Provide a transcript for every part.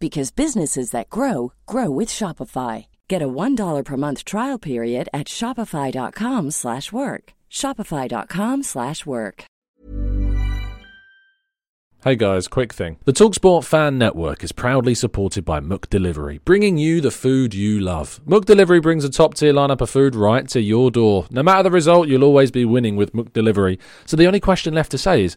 because businesses that grow grow with Shopify. Get a $1 per month trial period at Shopify.com slash work. Shopify.com slash work. Hey guys, quick thing. The Talksport Fan Network is proudly supported by McDelivery, bringing you the food you love. McDelivery brings a top tier lineup of food right to your door. No matter the result, you'll always be winning with McDelivery. So the only question left to say is,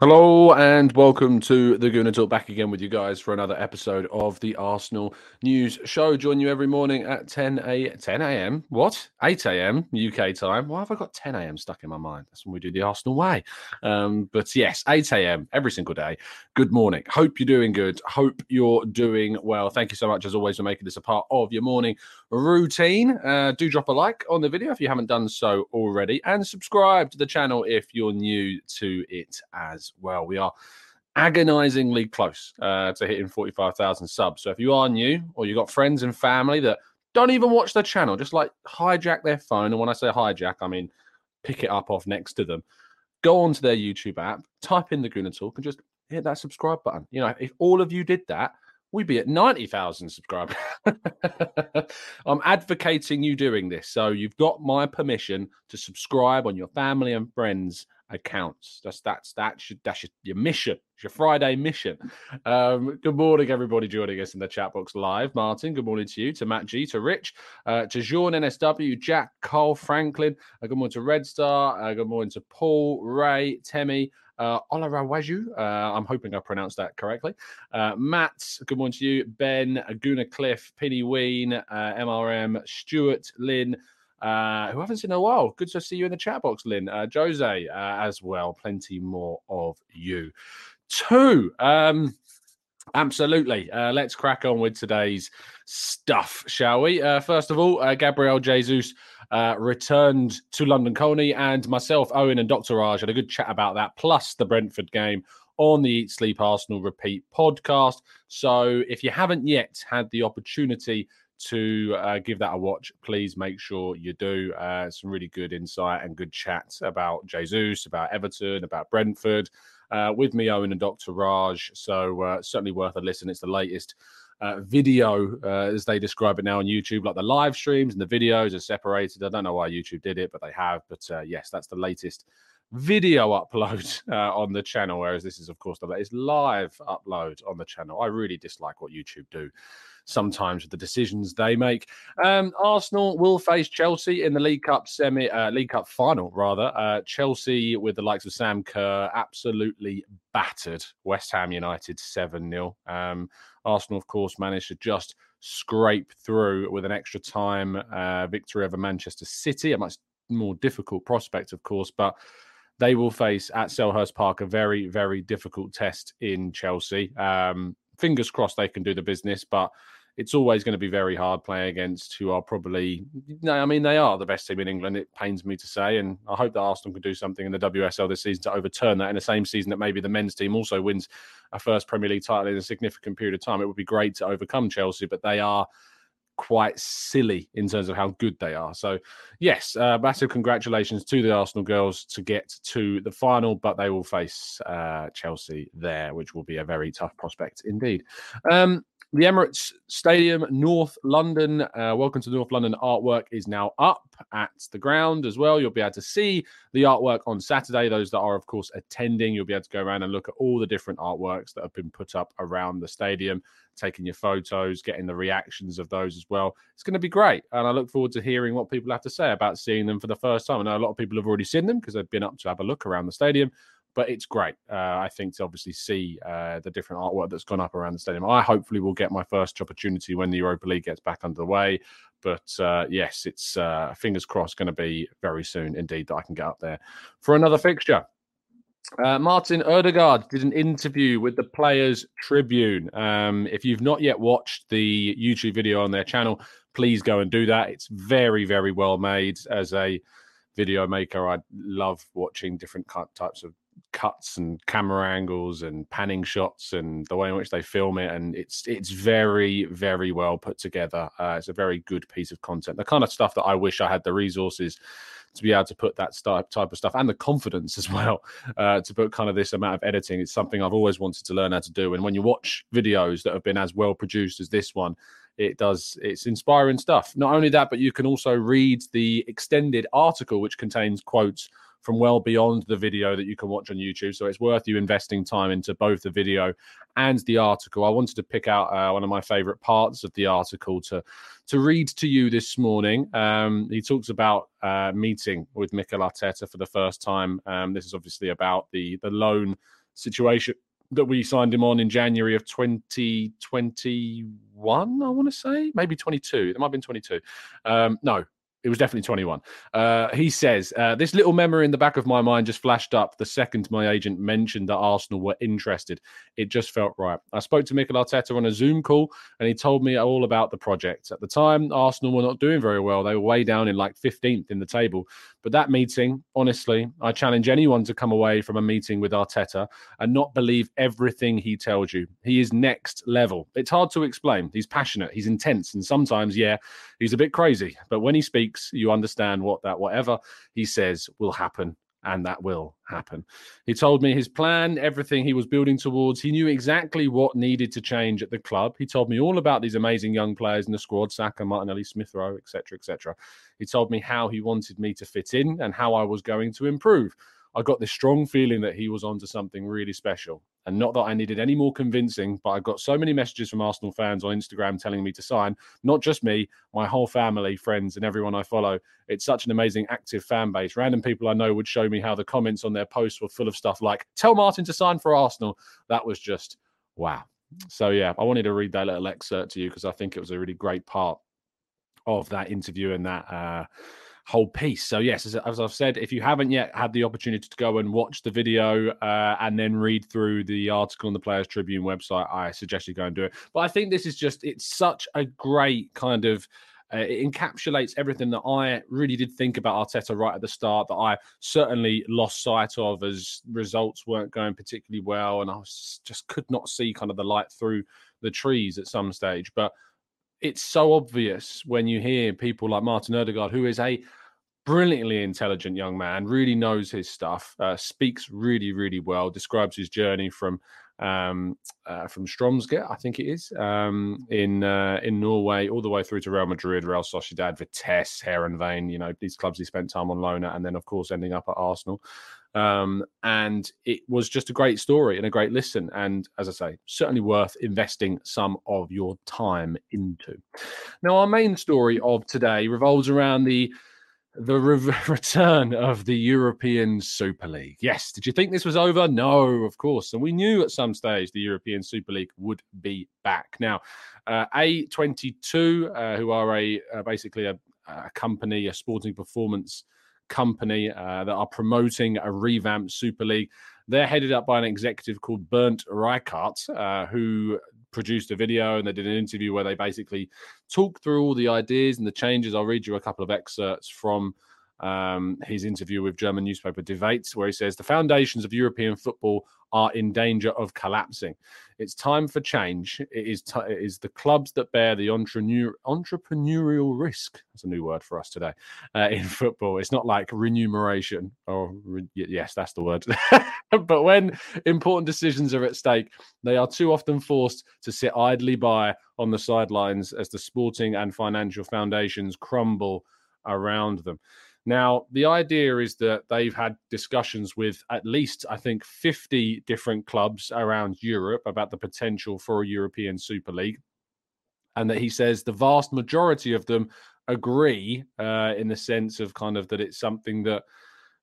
Hello and welcome to the Gooner Talk. Back again with you guys for another episode of the Arsenal News Show. Join you every morning at 10 a 10 a.m. What? 8 a.m. UK time. Why have I got 10 a.m. stuck in my mind? That's when we do the Arsenal way. Um, but yes, 8 a.m. every single day. Good morning. Hope you're doing good. Hope you're doing well. Thank you so much as always for making this a part of your morning routine. Uh, do drop a like on the video if you haven't done so already, and subscribe to the channel if you're new to it as well. We are agonizingly close uh, to hitting 45,000 subs. So if you are new or you've got friends and family that don't even watch the channel, just like hijack their phone. And when I say hijack, I mean pick it up off next to them. Go onto their YouTube app, type in the Gooner Talk, and just hit that subscribe button. You know, if all of you did that, we'd be at 90,000 subscribers. I'm advocating you doing this. So you've got my permission to subscribe on your family and friends accounts. That's that's that's your, that's your, your mission. It's your Friday mission. Um, good morning, everybody joining us in the chat box live. Martin, good morning to you, to Matt G, to Rich, uh, to Jean NSW, Jack, Cole, Franklin. Uh, good morning to Red Star. Uh, good morning to Paul, Ray, Temi. Uh, Olarawaju, uh, I'm hoping I pronounced that correctly. Uh, Matt, good morning to you. Ben, Guna Cliff, Penny Ween, uh, MRM, Stuart, Lynn, uh, who I haven't seen in a while. Good to see you in the chat box, Lynn. Uh, Jose uh, as well. Plenty more of you. Two. Um, Absolutely. Uh, let's crack on with today's stuff, shall we? Uh, first of all, uh, Gabriel Jesus uh, returned to London Colney, and myself, Owen, and Dr. Raj had a good chat about that, plus the Brentford game on the Eat Sleep Arsenal Repeat podcast. So if you haven't yet had the opportunity to uh, give that a watch, please make sure you do. Uh, some really good insight and good chat about Jesus, about Everton, about Brentford uh, with me, Owen, and Dr. Raj. So uh, certainly worth a listen. It's the latest uh, video, uh, as they describe it now on YouTube. Like the live streams and the videos are separated. I don't know why YouTube did it, but they have. But uh, yes, that's the latest video upload uh, on the channel. Whereas this is, of course, the latest live upload on the channel. I really dislike what YouTube do sometimes with the decisions they make. Um, Arsenal will face Chelsea in the League Cup semi, uh, League Cup final, rather. Uh, Chelsea, with the likes of Sam Kerr, absolutely battered West Ham United 7 0. Um, Arsenal, of course, managed to just scrape through with an extra time uh, victory over Manchester City. A much more difficult prospect, of course, but they will face at Selhurst Park a very, very difficult test in Chelsea. Um, fingers crossed they can do the business, but it's always going to be very hard playing against who are probably, no, I mean, they are the best team in England. It pains me to say. And I hope that Arsenal can do something in the WSL this season to overturn that in the same season that maybe the men's team also wins a first Premier League title in a significant period of time. It would be great to overcome Chelsea, but they are quite silly in terms of how good they are. So, yes, uh, massive congratulations to the Arsenal girls to get to the final, but they will face uh, Chelsea there, which will be a very tough prospect indeed. Um, the Emirates Stadium, North London. Uh, welcome to North London. Artwork is now up at the ground as well. You'll be able to see the artwork on Saturday. Those that are, of course, attending, you'll be able to go around and look at all the different artworks that have been put up around the stadium, taking your photos, getting the reactions of those as well. It's going to be great. And I look forward to hearing what people have to say about seeing them for the first time. I know a lot of people have already seen them because they've been up to have a look around the stadium but it's great. Uh, I think to obviously see uh, the different artwork that's gone up around the stadium. I hopefully will get my first opportunity when the Europa League gets back underway. But uh, yes, it's uh, fingers crossed going to be very soon indeed that I can get up there for another fixture. Uh, Martin Odegaard did an interview with the Players Tribune. Um, if you've not yet watched the YouTube video on their channel, please go and do that. It's very, very well made. As a video maker, I love watching different types of cuts and camera angles and panning shots and the way in which they film it and it's it's very very well put together. Uh, it's a very good piece of content. The kind of stuff that i wish i had the resources to be able to put that type of stuff and the confidence as well uh, to put kind of this amount of editing. It's something i've always wanted to learn how to do and when you watch videos that have been as well produced as this one it does it's inspiring stuff. Not only that but you can also read the extended article which contains quotes from well beyond the video that you can watch on YouTube. So it's worth you investing time into both the video and the article. I wanted to pick out uh, one of my favorite parts of the article to to read to you this morning. Um, he talks about uh, meeting with Mikel Arteta for the first time. Um, this is obviously about the the loan situation that we signed him on in January of 2021, I want to say, maybe 22. It might have been 22. Um, no, it was definitely 21. Uh, he says, uh, This little memory in the back of my mind just flashed up the second my agent mentioned that Arsenal were interested. It just felt right. I spoke to Mikel Arteta on a Zoom call and he told me all about the project. At the time, Arsenal were not doing very well. They were way down in like 15th in the table. But that meeting, honestly, I challenge anyone to come away from a meeting with Arteta and not believe everything he tells you. He is next level. It's hard to explain. He's passionate, he's intense, and sometimes, yeah, he's a bit crazy. But when he speaks, you understand what that whatever he says will happen and that will happen. He told me his plan, everything he was building towards. He knew exactly what needed to change at the club. He told me all about these amazing young players in the squad, Saka, Martinelli, Smith Rowe, etc., etc. He told me how he wanted me to fit in and how I was going to improve. I got this strong feeling that he was onto something really special. And not that I needed any more convincing, but I got so many messages from Arsenal fans on Instagram telling me to sign, not just me, my whole family, friends, and everyone I follow. It's such an amazing, active fan base. Random people I know would show me how the comments on their posts were full of stuff like, tell Martin to sign for Arsenal. That was just wow. So, yeah, I wanted to read that little excerpt to you because I think it was a really great part of that interview and that. Uh, whole piece. So yes, as, as, I've said, if you haven't yet had the opportunity to go and watch the video uh, and then read through the article on the Players Tribune website, I suggest you go and do it. But I think this is just it's such a great kind of. Uh, it encapsulates everything that I really did think about Arteta right at the start that I certainly lost sight of as results weren't going particularly well, and I was, just could not see kind of the light through the trees at some stage. But it's so obvious when you hear people like Martin Odegaard, who is a brilliantly intelligent young man, really knows his stuff, uh, speaks really, really well, describes his journey from um, uh, from Strømsgodset, I think it is, um, in uh, in Norway, all the way through to Real Madrid, Real Sociedad, Vitesse, Heerenveen, you know, these clubs he spent time on loan at, and then, of course, ending up at Arsenal. Um, and it was just a great story and a great listen. And as I say, certainly worth investing some of your time into. Now, our main story of today revolves around the the re- return of the European Super League. Yes, did you think this was over? No, of course. And we knew at some stage the European Super League would be back. Now, uh, A22, uh, who are a uh, basically a, a, company, a sporting performance company uh, that are promoting a revamped Super League. They're headed up by an executive called Bernd Reichart, uh, who produced a video and they did an interview where they basically talked through all the ideas and the changes. I'll read you a couple of excerpts from um, his interview with German newspaper Welt, where he says the foundations of European football are in danger of collapsing. It's time for change. It is t- it is the clubs that bear the entrepreneur- entrepreneurial risk. That's a new word for us today uh, in football. It's not like remuneration or re- yes, that's the word. but when important decisions are at stake, they are too often forced to sit idly by on the sidelines as the sporting and financial foundations crumble around them. Now, the idea is that they've had discussions with at least, I think, 50 different clubs around Europe about the potential for a European Super League. And that he says the vast majority of them agree uh, in the sense of kind of that it's something that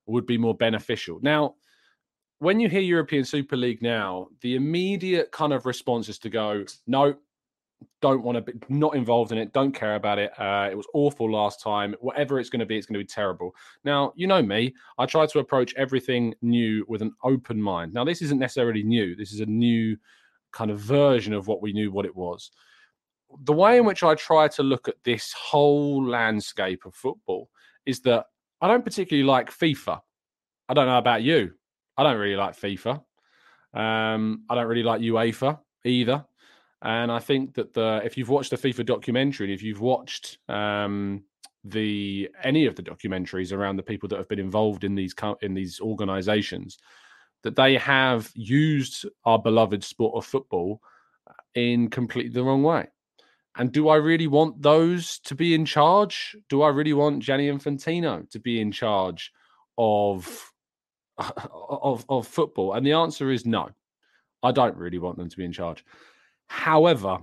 would be more beneficial. Now, when you hear European Super League now, the immediate kind of response is to go, no, don't want to be not involved in it don't care about it uh, it was awful last time whatever it's going to be it's going to be terrible. Now you know me i try to approach everything new with an open mind. Now this isn't necessarily new this is a new kind of version of what we knew what it was. The way in which i try to look at this whole landscape of football is that i don't particularly like fifa. I don't know about you. I don't really like fifa. Um, i don't really like uefa either and I think that the if you've watched the FIFA documentary, if you've watched um, the any of the documentaries around the people that have been involved in these in these organisations, that they have used our beloved sport of football in completely the wrong way. And do I really want those to be in charge? Do I really want Gianni Infantino to be in charge of of of football? And the answer is no. I don't really want them to be in charge. However,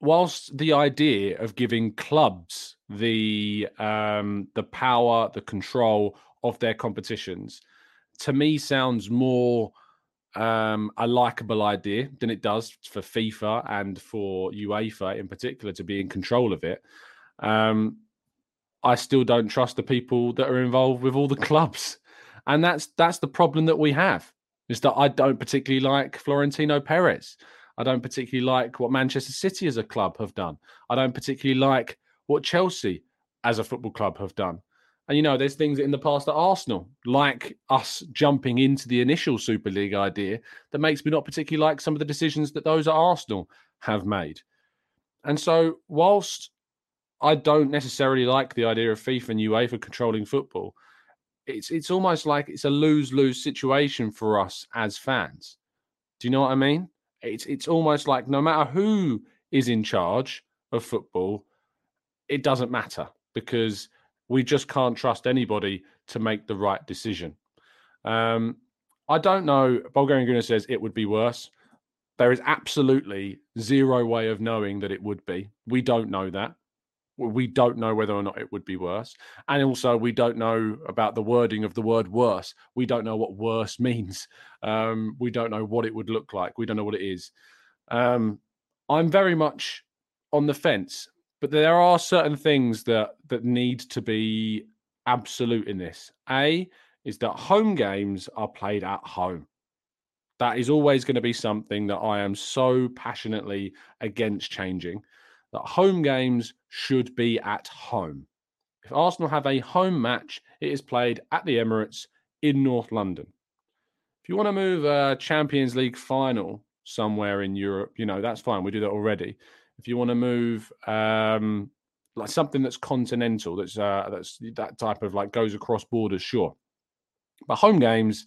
whilst the idea of giving clubs the um, the power, the control of their competitions, to me sounds more um, a likable idea than it does for FIFA and for UEFA in particular to be in control of it. Um, I still don't trust the people that are involved with all the clubs, and that's that's the problem that we have is that I don't particularly like Florentino Perez. I don't particularly like what Manchester City as a club have done. I don't particularly like what Chelsea as a football club have done. And you know, there's things in the past at Arsenal, like us jumping into the initial Super League idea, that makes me not particularly like some of the decisions that those at Arsenal have made. And so, whilst I don't necessarily like the idea of FIFA and UEFA controlling football, it's it's almost like it's a lose lose situation for us as fans. Do you know what I mean? It's it's almost like no matter who is in charge of football, it doesn't matter because we just can't trust anybody to make the right decision. Um, I don't know. Bulgarian Gooner says it would be worse. There is absolutely zero way of knowing that it would be. We don't know that we don't know whether or not it would be worse. And also, we don't know about the wording of the word worse. We don't know what worse means. Um, we don't know what it would look like. We don't know what it is. Um, I'm very much on the fence, but there are certain things that that need to be absolute in this. A is that home games are played at home. That is always going to be something that I am so passionately against changing that home games should be at home. If Arsenal have a home match, it is played at the Emirates in North London. If you want to move a Champions League final somewhere in Europe, you know, that's fine. We do that already. If you want to move um, like something that's continental, that's uh, that's that type of like goes across borders, sure. But home games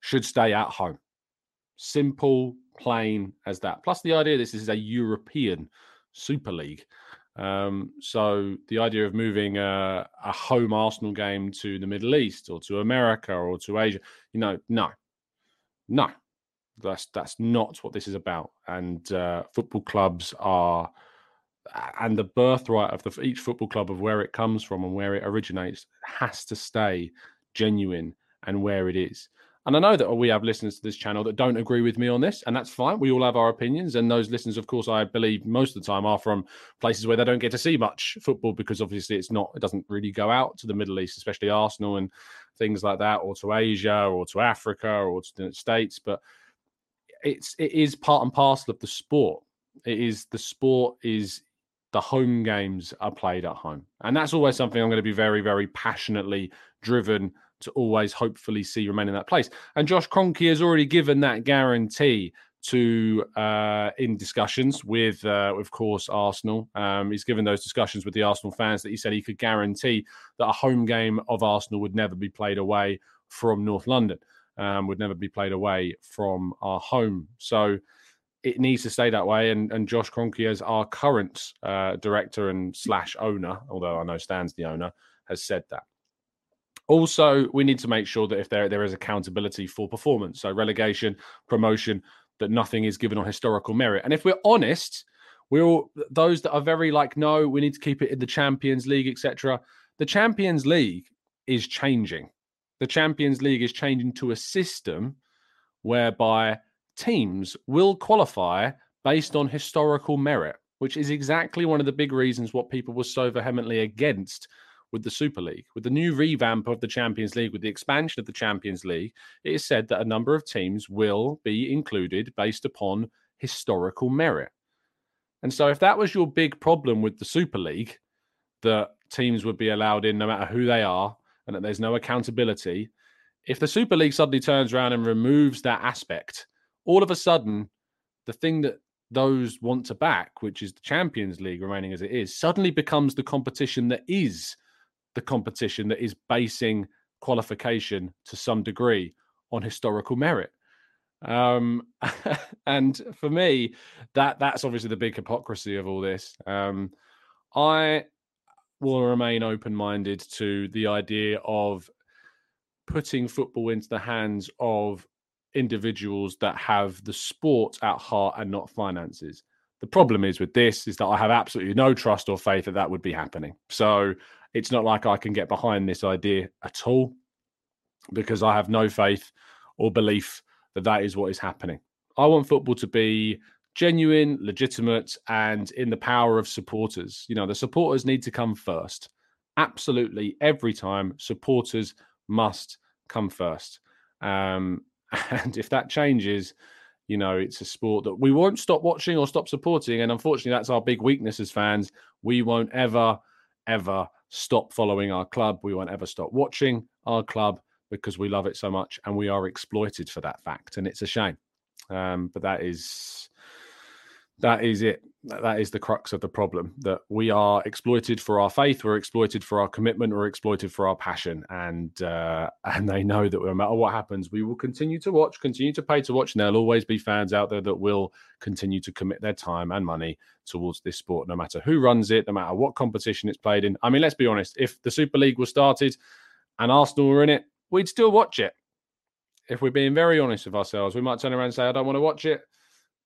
should stay at home. Simple, plain as that. Plus the idea this is a European Super League. Um, so the idea of moving a, a, home Arsenal game to the Middle East or to America or to Asia, you know, no, no, that's that's not what this is about. And uh, football clubs are, and the birthright of the, each football club of where it comes from and where it originates has to stay genuine and where it is. And I know that we have listeners to this channel that don't agree with me on this, and that's fine. We all have our opinions. And those listeners, of course, I believe most of the time are from places where they don't get to see much football because obviously it's not, it doesn't really go out to the Middle East, especially Arsenal and things like that, or to Asia or to Africa or to the States. But it's, it is part and parcel of the sport. It is the sport is the home games are played at home. And that's always something I'm going to be very, very passionately driven to always hopefully see remain in that place. And Josh Kroenke has already given that guarantee to uh, in discussions with, uh, of course, Arsenal. Um, he's given those discussions with the Arsenal fans that he said he could guarantee that a home game of Arsenal would never be played away from North London, um, would never be played away from our home. So it needs to stay that way. And, and Josh Kroenke, as our current uh, director and slash owner, although I know Stan's the owner, has said that. Also, we need to make sure that if there there is accountability for performance, so relegation, promotion, that nothing is given on historical merit. And if we're honest, we're all those that are very like, no, we need to keep it in the Champions League, etc. The Champions League is changing. The Champions League is changing to a system whereby teams will qualify based on historical merit, which is exactly one of the big reasons what people were so vehemently against with the Super League. With the new revamp of the Champions League, with the expansion of the Champions League, it is said that a number of teams will be included based upon historical merit. And so, if that was your big problem with the Super League, that teams would be allowed in no matter who they are and that there's no accountability, if the Super League suddenly turns around and removes that aspect, all of a sudden, the thing that those want to back, which is the Champions League remaining as it is, suddenly becomes the competition that is the competition that is basing qualification to some degree on historical merit. Um, and for me, that that's obviously the big hypocrisy of all this. Um, I will remain open-minded to the idea of putting football into the hands of individuals that have the sport at heart and not finances. The problem is with this is that I have absolutely no trust or faith that that would be happening. So it's not like I can get behind this idea at all because I have no faith or belief that that is what is happening. I want football to be genuine, legitimate, and in the power of supporters. You know, the supporters need to come first. Absolutely, every time, supporters must come first. Um, and if that changes, you know, it's a sport that we won't stop watching or stop supporting. And unfortunately, that's our big weakness as fans. We won't ever, ever stop following our club. We won't ever stop watching our club because we love it so much and we are exploited for that fact. And it's a shame. Um, but that is that is it. That is the crux of the problem that we are exploited for our faith, we're exploited for our commitment, we're exploited for our passion, and uh, and they know that no matter what happens, we will continue to watch, continue to pay to watch, and there'll always be fans out there that will continue to commit their time and money towards this sport, no matter who runs it, no matter what competition it's played in. I mean, let's be honest: if the Super League was started and Arsenal were in it, we'd still watch it. If we're being very honest with ourselves, we might turn around and say, "I don't want to watch it."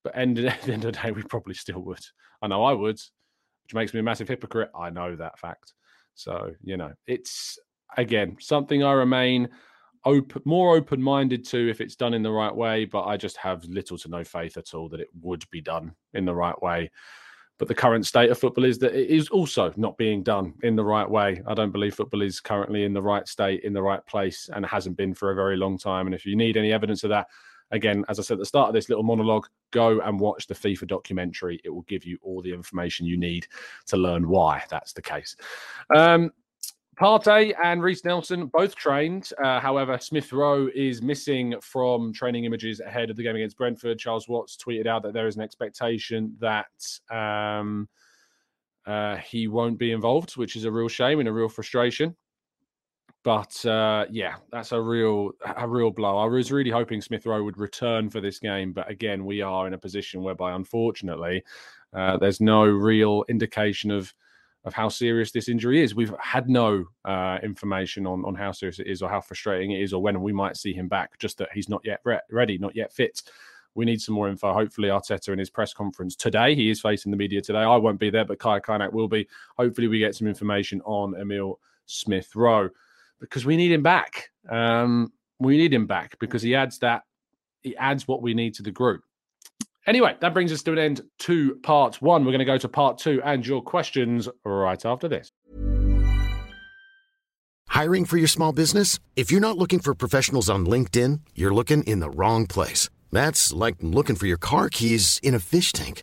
But end, at the end of the day, we probably still would. I know I would, which makes me a massive hypocrite. I know that fact. So, you know, it's again something I remain open, more open minded to if it's done in the right way. But I just have little to no faith at all that it would be done in the right way. But the current state of football is that it is also not being done in the right way. I don't believe football is currently in the right state, in the right place, and hasn't been for a very long time. And if you need any evidence of that, again, as I said at the start of this little monologue, go and watch the FIFA documentary. It will give you all the information you need to learn why that's the case. Um, Partey and Reiss Nelson both trained. Uh, however, Smith Rowe is missing from training images ahead of the game against Brentford. Charles Watts tweeted out that there is an expectation that um, uh, he won't be involved, which is a real shame and a real frustration. But uh, yeah, that's a real a real blow. I was really hoping Smith Rowe would return for this game, but again, we are in a position whereby, unfortunately, uh, there's no real indication of of how serious this injury is. We've had no uh, information on on how serious it is, or how frustrating it is, or when we might see him back. Just that he's not yet re- ready, not yet fit. We need some more info. Hopefully, Arteta in his press conference today, he is facing the media today. I won't be there, but Kai Kaynak will be. Hopefully, we get some information on Emil Smith Rowe because we need him back. Um, we need him back because he adds that he adds what we need to the group. Anyway, that brings us to an end to part one. We're going to go to part two and your questions right after this. Hiring for your small business? If you're not looking for professionals on LinkedIn, you're looking in the wrong place. That's like looking for your car keys in a fish tank.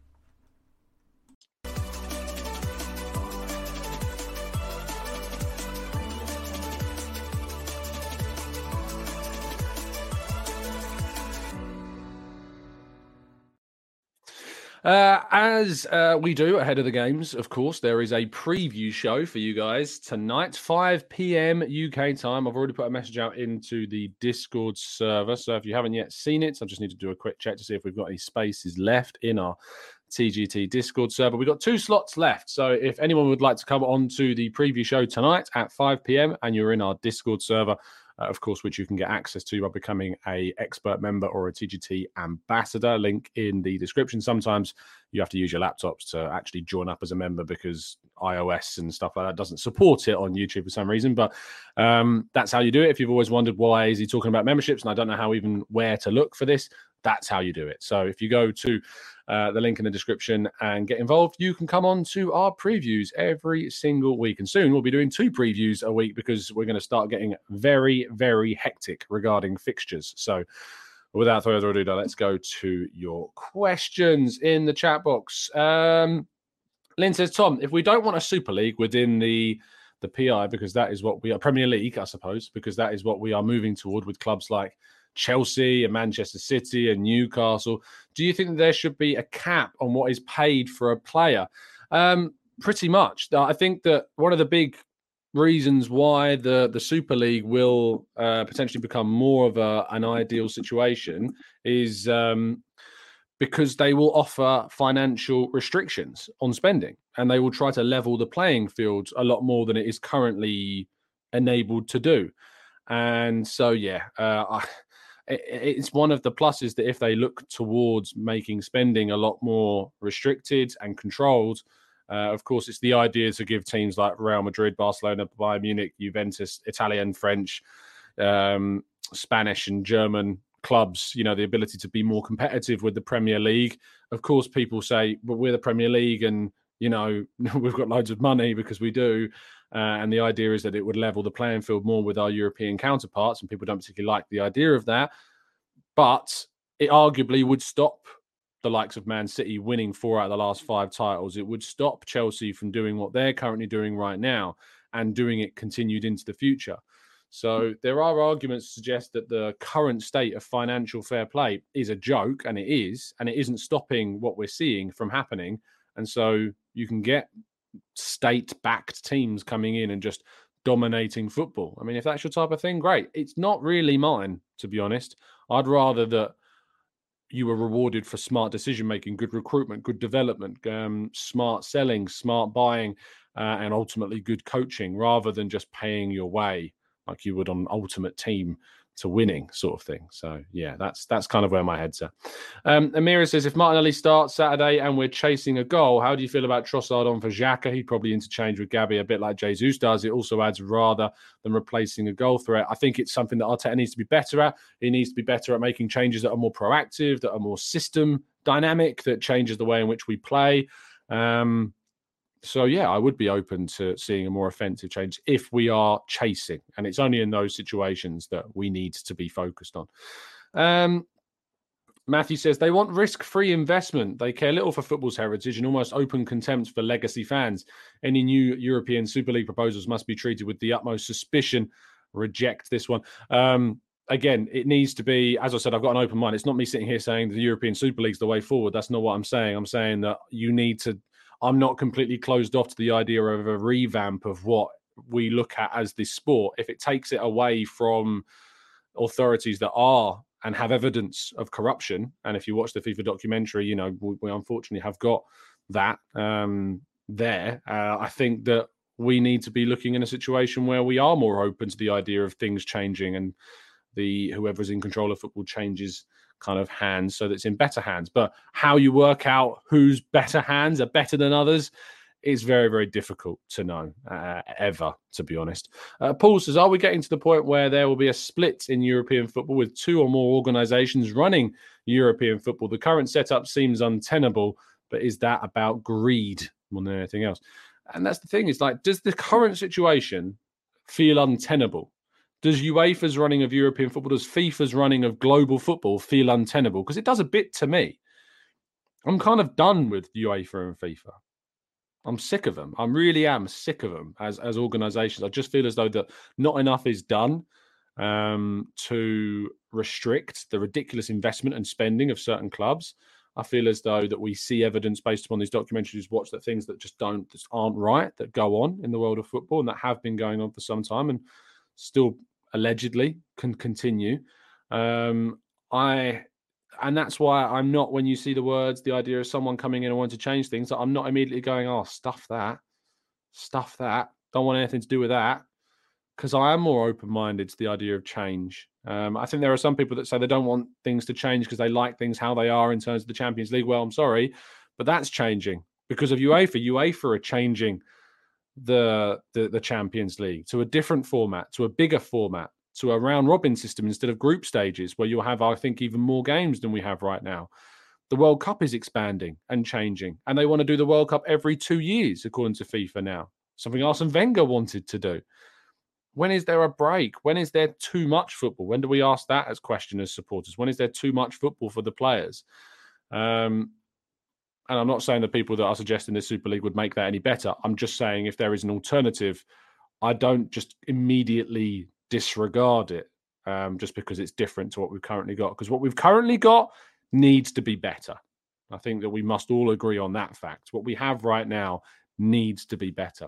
Uh, as uh, we do ahead of the games, of course, there is a preview show for you guys tonight, 5 p.m. UK time. I've already put a message out into the Discord server. So if you haven't yet seen it, I just need to do a quick check to see if we've got any spaces left in our TGT Discord server. We've got two slots left. So if anyone would like to come on to the preview show tonight at 5 p.m. and you're in our Discord server, uh, of course, which you can get access to by becoming a expert member or a TGT ambassador. Link in the description. Sometimes you have to use your laptops to actually join up as a member because iOS and stuff like that doesn't support it on YouTube for some reason. But um, that's how you do it. If you've always wondered why is he talking about memberships and I don't know how even where to look for this, that's how you do it. So if you go to uh, the link in the description and get involved, you can come on to our previews every single week. And soon we'll be doing two previews a week because we're going to start getting very, very hectic regarding fixtures. So without further ado, let's go to your questions in the chat box. Um, Lynn says, Tom, if we don't want a Super League within the the PI, because that is what we are Premier League, I suppose, because that is what we are moving toward with clubs like Chelsea and Manchester City and Newcastle. Do you think there should be a cap on what is paid for a player? Um, pretty much. I think that one of the big reasons why the the Super League will uh, potentially become more of a, an ideal situation is um, because they will offer financial restrictions on spending, and they will try to level the playing field a lot more than it is currently enabled to do. And so, yeah, uh, I, it's one of the pluses that if they look towards making spending a lot more restricted and controlled, uh, of course, it's the idea to give teams like Real Madrid, Barcelona, Bayern Munich, Juventus, Italian, French, um, Spanish, and German clubs, you know, the ability to be more competitive with the Premier League. Of course, people say, "But we're the Premier League, and you know, we've got loads of money because we do." Uh, and the idea is that it would level the playing field more with our European counterparts, and people don't particularly like the idea of that. But it arguably would stop the likes of Man City winning four out of the last five titles. It would stop Chelsea from doing what they're currently doing right now and doing it continued into the future. So there are arguments to suggest that the current state of financial fair play is a joke, and it is, and it isn't stopping what we're seeing from happening. And so you can get state backed teams coming in and just dominating football. I mean, if that's your type of thing, great. It's not really mine, to be honest. I'd rather that you were rewarded for smart decision making, good recruitment, good development, um, smart selling, smart buying, uh, and ultimately good coaching rather than just paying your way like you would on Ultimate Team to winning sort of thing. So yeah, that's that's kind of where my head's at. Um, Amira says if Martinelli starts Saturday and we're chasing a goal, how do you feel about Trossard on for Xhaka? He'd probably interchange with Gabby a bit like Jesus does. It also adds rather than replacing a goal threat. I think it's something that Arteta needs to be better at. He needs to be better at making changes that are more proactive, that are more system dynamic, that changes the way in which we play. Um, so yeah, I would be open to seeing a more offensive change if we are chasing, and it's only in those situations that we need to be focused on. Um, Matthew says they want risk-free investment. They care little for football's heritage and almost open contempt for legacy fans. Any new European Super League proposals must be treated with the utmost suspicion. Reject this one. Um, again, it needs to be, as I said, I've got an open mind. It's not me sitting here saying the European Super League's the way forward. That's not what I'm saying. I'm saying that you need to I'm not completely closed off to the idea of a revamp of what we look at as this sport. If it takes it away from authorities that are and have evidence of corruption, and if you watch the FIFA documentary, you know we, we unfortunately have got that um, there. Uh, I think that we need to be looking in a situation where we are more open to the idea of things changing and the whoever's in control of football changes kind of hands so that it's in better hands. But how you work out whose better hands are better than others is very, very difficult to know uh, ever, to be honest. Uh, Paul says, Are we getting to the point where there will be a split in European football with two or more organizations running European football? The current setup seems untenable, but is that about greed more than anything else? And that's the thing is like, does the current situation feel untenable? Does UEFA's running of European football, does FIFA's running of global football feel untenable? Because it does a bit to me. I'm kind of done with UEFA and FIFA. I'm sick of them. I really am sick of them as as organisations. I just feel as though that not enough is done um, to restrict the ridiculous investment and spending of certain clubs. I feel as though that we see evidence based upon these documentaries watch that things that just don't just aren't right that go on in the world of football and that have been going on for some time and still allegedly can continue. Um, I and that's why I'm not when you see the words, the idea of someone coming in and wanting to change things, I'm not immediately going, oh, stuff that, stuff that. Don't want anything to do with that. Because I am more open minded to the idea of change. Um, I think there are some people that say they don't want things to change because they like things how they are in terms of the Champions League. Well, I'm sorry, but that's changing because of UEFA. UEFA are changing the, the the Champions League to a different format, to a bigger format, to a round robin system instead of group stages, where you'll have, I think, even more games than we have right now. The World Cup is expanding and changing, and they want to do the World Cup every two years, according to FIFA now. Something Arsene Wenger wanted to do. When is there a break? When is there too much football? When do we ask that as question as supporters? When is there too much football for the players? Um, and I'm not saying the people that are suggesting this Super League would make that any better. I'm just saying if there is an alternative, I don't just immediately disregard it um, just because it's different to what we've currently got. Because what we've currently got needs to be better. I think that we must all agree on that fact. What we have right now needs to be better.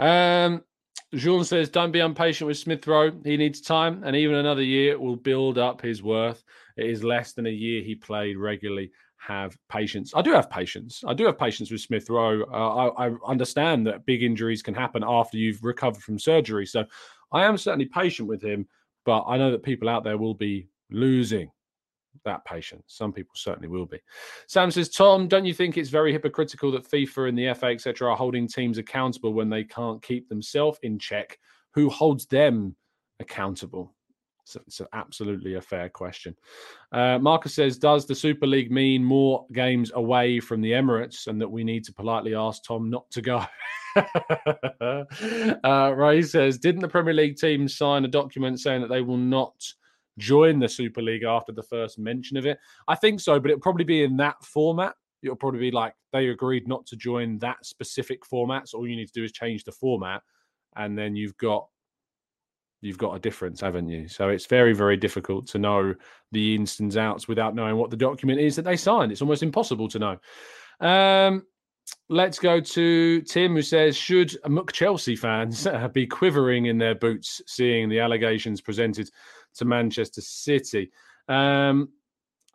Um, Jean says, "Don't be impatient with Smith Rowe. He needs time, and even another year will build up his worth. It is less than a year he played regularly. Have patience. I do have patience. I do have patience with Smith Rowe. Uh, I, I understand that big injuries can happen after you've recovered from surgery. So I am certainly patient with him, but I know that people out there will be losing that patience. Some people certainly will be. Sam says, Tom, don't you think it's very hypocritical that FIFA and the FA, etc., are holding teams accountable when they can't keep themselves in check? Who holds them accountable? So it's absolutely a fair question. Uh, Marcus says, Does the Super League mean more games away from the Emirates and that we need to politely ask Tom not to go? uh, Ray says, Didn't the Premier League team sign a document saying that they will not join the Super League after the first mention of it? I think so, but it'll probably be in that format. It'll probably be like they agreed not to join that specific format. So all you need to do is change the format, and then you've got you've got a difference, haven't you? So it's very, very difficult to know the ins and outs without knowing what the document is that they signed. It's almost impossible to know. Um, let's go to Tim, who says, Should Muck Chelsea fans be quivering in their boots seeing the allegations presented to Manchester City? Um,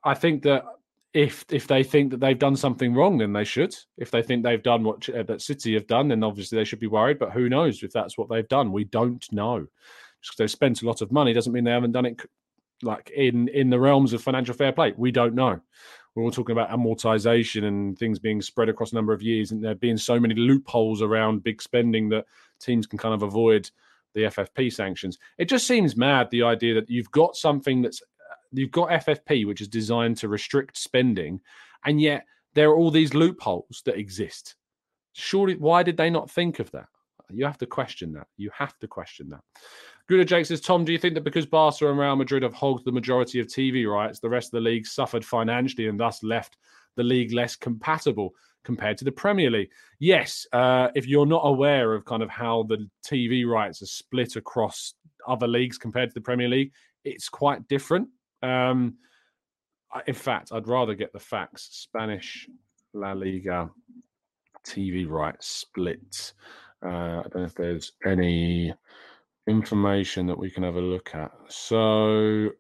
I think that if if they think that they've done something wrong, then they should. If they think they've done what uh, that City have done, then obviously they should be worried. But who knows if that's what they've done? We don't know. Because they've spent a lot of money doesn't mean they haven't done it like in in the realms of financial fair play. We don't know we're all talking about amortization and things being spread across a number of years, and there being so many loopholes around big spending that teams can kind of avoid the FFP sanctions. It just seems mad the idea that you've got something that's uh, you've got FFP, which is designed to restrict spending, and yet there are all these loopholes that exist. Surely, why did they not think of that? You have to question that. You have to question that. Good Jake says, Tom, do you think that because Barca and Real Madrid have hogged the majority of TV rights, the rest of the league suffered financially and thus left the league less compatible compared to the Premier League? Yes. Uh, if you're not aware of kind of how the TV rights are split across other leagues compared to the Premier League, it's quite different. Um, in fact, I'd rather get the facts. Spanish La Liga TV rights split. Uh, I don't know if there's any information that we can have a look at. So,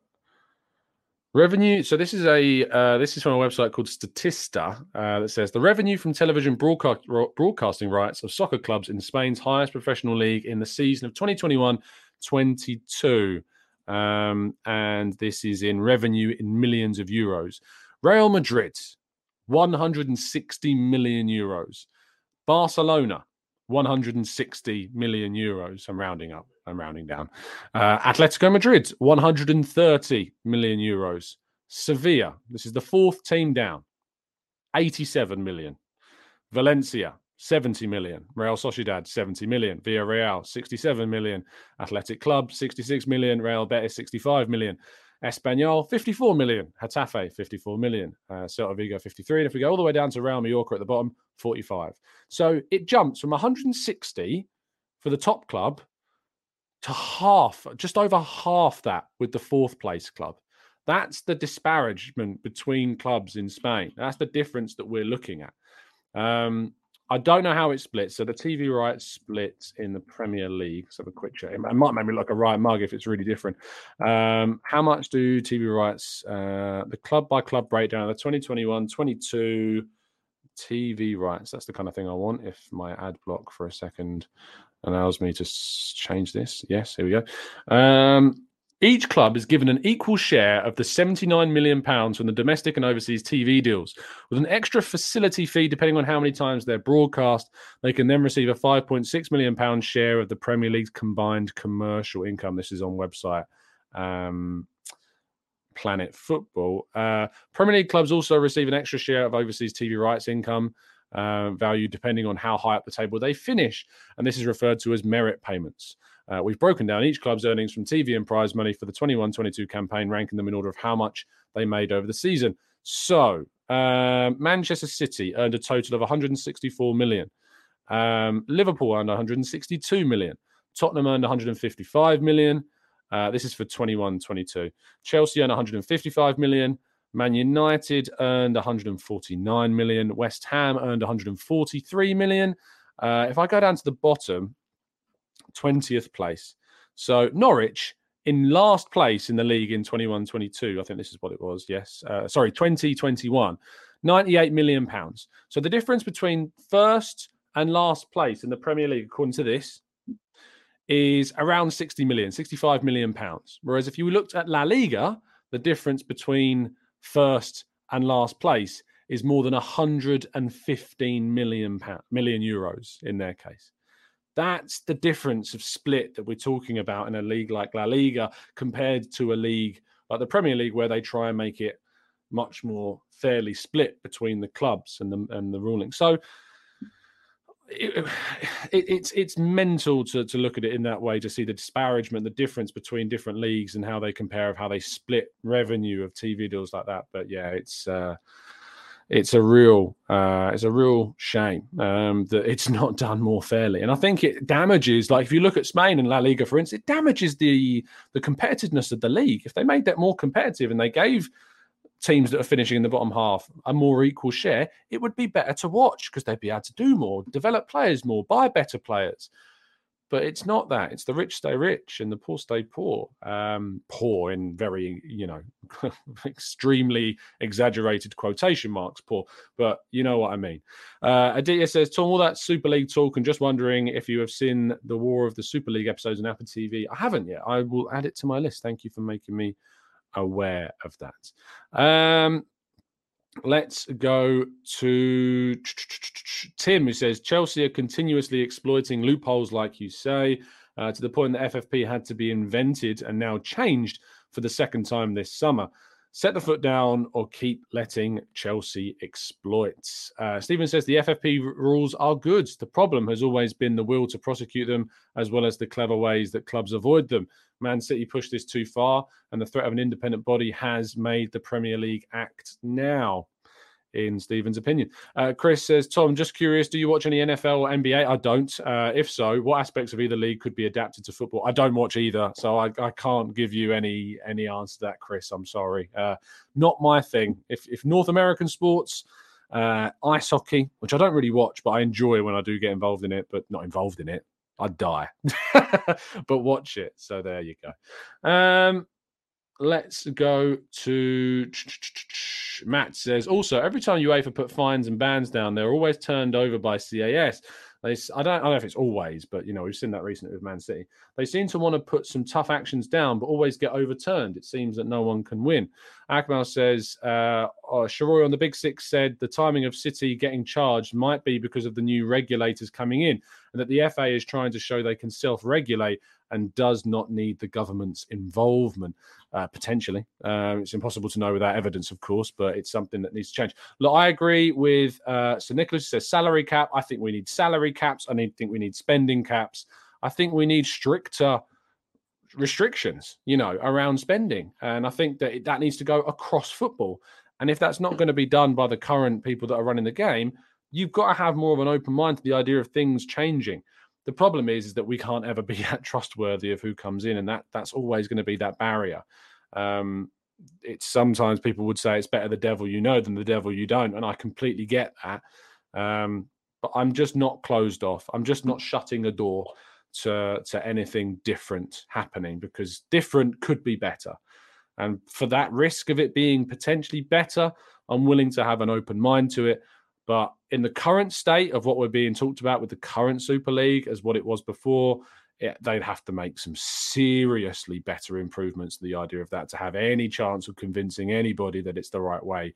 Revenue. So this is a uh, this is from a website called Statista uh, that says the revenue from television broadcast, broadcasting rights of soccer clubs in Spain's highest professional league in the season of 2021-22, um, and this is in revenue in millions of euros. Real Madrid, 160 million euros. Barcelona, 160 million euros. I'm rounding up. I'm rounding down. Uh, Atletico Madrid, 130 million euros. Sevilla, this is the fourth team down, 87 million. Valencia, 70 million. Real Sociedad, 70 million. Villarreal, 67 million. Athletic Club, 66 million. Real Betis, 65 million. Espanyol, 54 million. Getafe, 54 million. Uh, Celta Vigo, 53. And if we go all the way down to Real Mallorca at the bottom, 45. So it jumps from 160 for the top club to half, just over half that with the fourth place club. That's the disparagement between clubs in Spain. That's the difference that we're looking at. Um, I don't know how it splits. So the TV rights split in the Premier League. Have a quick check. It might make me look a right mug if it's really different. Um, how much do TV rights, uh, the club by club breakdown, of the 2021 22 TV rights? That's the kind of thing I want. If my ad block for a second allows me to change this. Yes, here we go. Um, each club is given an equal share of the £79 million from the domestic and overseas TV deals. With an extra facility fee, depending on how many times they're broadcast, they can then receive a £5.6 million share of the Premier League's combined commercial income. This is on website um, Planet Football. Uh, Premier League clubs also receive an extra share of overseas TV rights income. Uh, value depending on how high up the table they finish. And this is referred to as merit payments. Uh, we've broken down each club's earnings from TV and prize money for the 21 22 campaign, ranking them in order of how much they made over the season. So, uh, Manchester City earned a total of 164 million. Um, Liverpool earned 162 million. Tottenham earned 155 million. Uh, this is for 21 22. Chelsea earned 155 million. Man United earned 149 million. West Ham earned 143 million. Uh, if I go down to the bottom, 20th place. So Norwich in last place in the league in 21 22. I think this is what it was. Yes. Uh, sorry, 2021. 98 million pounds. So the difference between first and last place in the Premier League, according to this, is around 60 million, 65 million pounds. Whereas if you looked at La Liga, the difference between first and last place is more than 115 million pound, million euros in their case. That's the difference of split that we're talking about in a league like La Liga compared to a league like the Premier League, where they try and make it much more fairly split between the clubs and the and the ruling. So it, it, it's it's mental to to look at it in that way to see the disparagement, the difference between different leagues and how they compare of how they split revenue of TV deals like that. But yeah, it's. Uh, it's a real uh, it's a real shame um, that it's not done more fairly. And I think it damages, like if you look at Spain and La Liga, for instance, it damages the the competitiveness of the league. If they made that more competitive and they gave teams that are finishing in the bottom half a more equal share, it would be better to watch because they'd be able to do more, develop players more, buy better players. But it's not that. It's the rich stay rich and the poor stay poor. Um, poor in very, you know, extremely exaggerated quotation marks, poor. But you know what I mean. Uh, Aditya says, Tom, all that Super League talk and just wondering if you have seen the War of the Super League episodes on Apple TV. I haven't yet. I will add it to my list. Thank you for making me aware of that. Um, Let's go to Tim, who says Chelsea are continuously exploiting loopholes, like you say, uh, to the point that FFP had to be invented and now changed for the second time this summer. Set the foot down or keep letting Chelsea exploit. Uh, Stephen says the FFP rules are good. The problem has always been the will to prosecute them, as well as the clever ways that clubs avoid them. Man City pushed this too far, and the threat of an independent body has made the Premier League act now. In Stephen's opinion, uh, Chris says, Tom, just curious, do you watch any NFL or NBA? I don't. Uh, if so, what aspects of either league could be adapted to football? I don't watch either, so I, I can't give you any any answer to that, Chris. I'm sorry, uh, not my thing. If if North American sports, uh, ice hockey, which I don't really watch, but I enjoy when I do get involved in it, but not involved in it. I'd die, but watch it. So there you go. Um, let's go to Matt says also every time UEFA put fines and bans down, they're always turned over by CAS. They, I don't, I don't know if it's always, but you know we've seen that recently with Man City. They seem to want to put some tough actions down, but always get overturned. It seems that no one can win. Akmal says, uh, oh, Sharoy on the Big Six said the timing of City getting charged might be because of the new regulators coming in, and that the FA is trying to show they can self-regulate and does not need the government's involvement. Uh, potentially, um, it's impossible to know without evidence, of course, but it's something that needs to change. Look, I agree with uh, Sir Nicholas. Says salary cap. I think we need salary caps. I need, think we need spending caps. I think we need stricter restrictions, you know, around spending, and I think that that needs to go across football. And if that's not going to be done by the current people that are running the game, you've got to have more of an open mind to the idea of things changing. The problem is, is that we can't ever be that trustworthy of who comes in, and that that's always going to be that barrier. Um, it's sometimes people would say it's better the devil you know than the devil you don't, and I completely get that. Um, but I'm just not closed off. I'm just not shutting a door to to anything different happening because different could be better. And for that risk of it being potentially better, I'm willing to have an open mind to it. But in the current state of what we're being talked about with the current Super League as what it was before, it, they'd have to make some seriously better improvements to the idea of that to have any chance of convincing anybody that it's the right way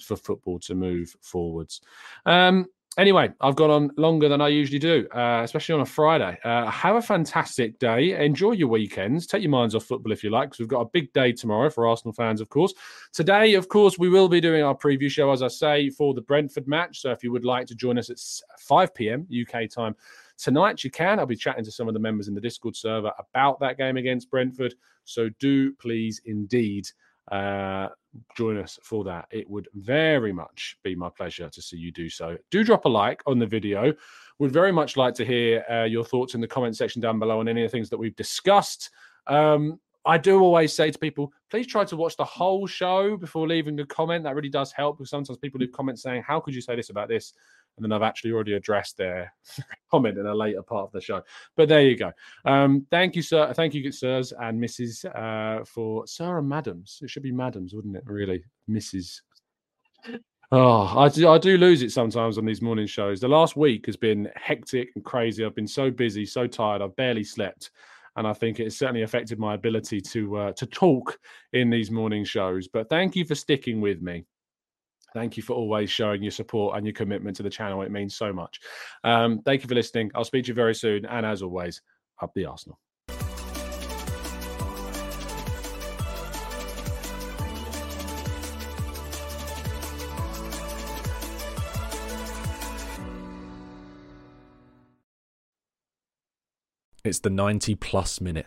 for football to move forwards. Um, anyway, I've gone on longer than I usually do, uh, especially on a Friday. Uh, have a fantastic day. Enjoy your weekends. Take your minds off football if you like, because we've got a big day tomorrow for Arsenal fans, of course. Today, of course, we will be doing our preview show, as I say, for the Brentford match. So if you would like to join us at 5 p.m. UK time tonight, you can. I'll be chatting to some of the members in the Discord server about that game against Brentford. So do please indeed uh, join us for that. It would very much be my pleasure to see you do so. Do drop a like on the video. Would very much like to hear uh, your thoughts in the comment section down below on any of the things that we've discussed. Um, I do always say to people, please try to watch the whole show before leaving a comment. That really does help because sometimes people leave comments saying, How could you say this about this? And then I've actually already addressed their comment in a later part of the show. But there you go. Um, thank you, sir. Thank you, sirs and Mrs. Uh, for sir and madams. It should be madams, wouldn't it? Really, Mrs. Oh, I do, I do lose it sometimes on these morning shows. The last week has been hectic and crazy. I've been so busy, so tired. I've barely slept, and I think it's certainly affected my ability to uh, to talk in these morning shows. But thank you for sticking with me. Thank you for always showing your support and your commitment to the channel. It means so much. Um, thank you for listening. I'll speak to you very soon. And as always, up the Arsenal. It's the 90 plus minute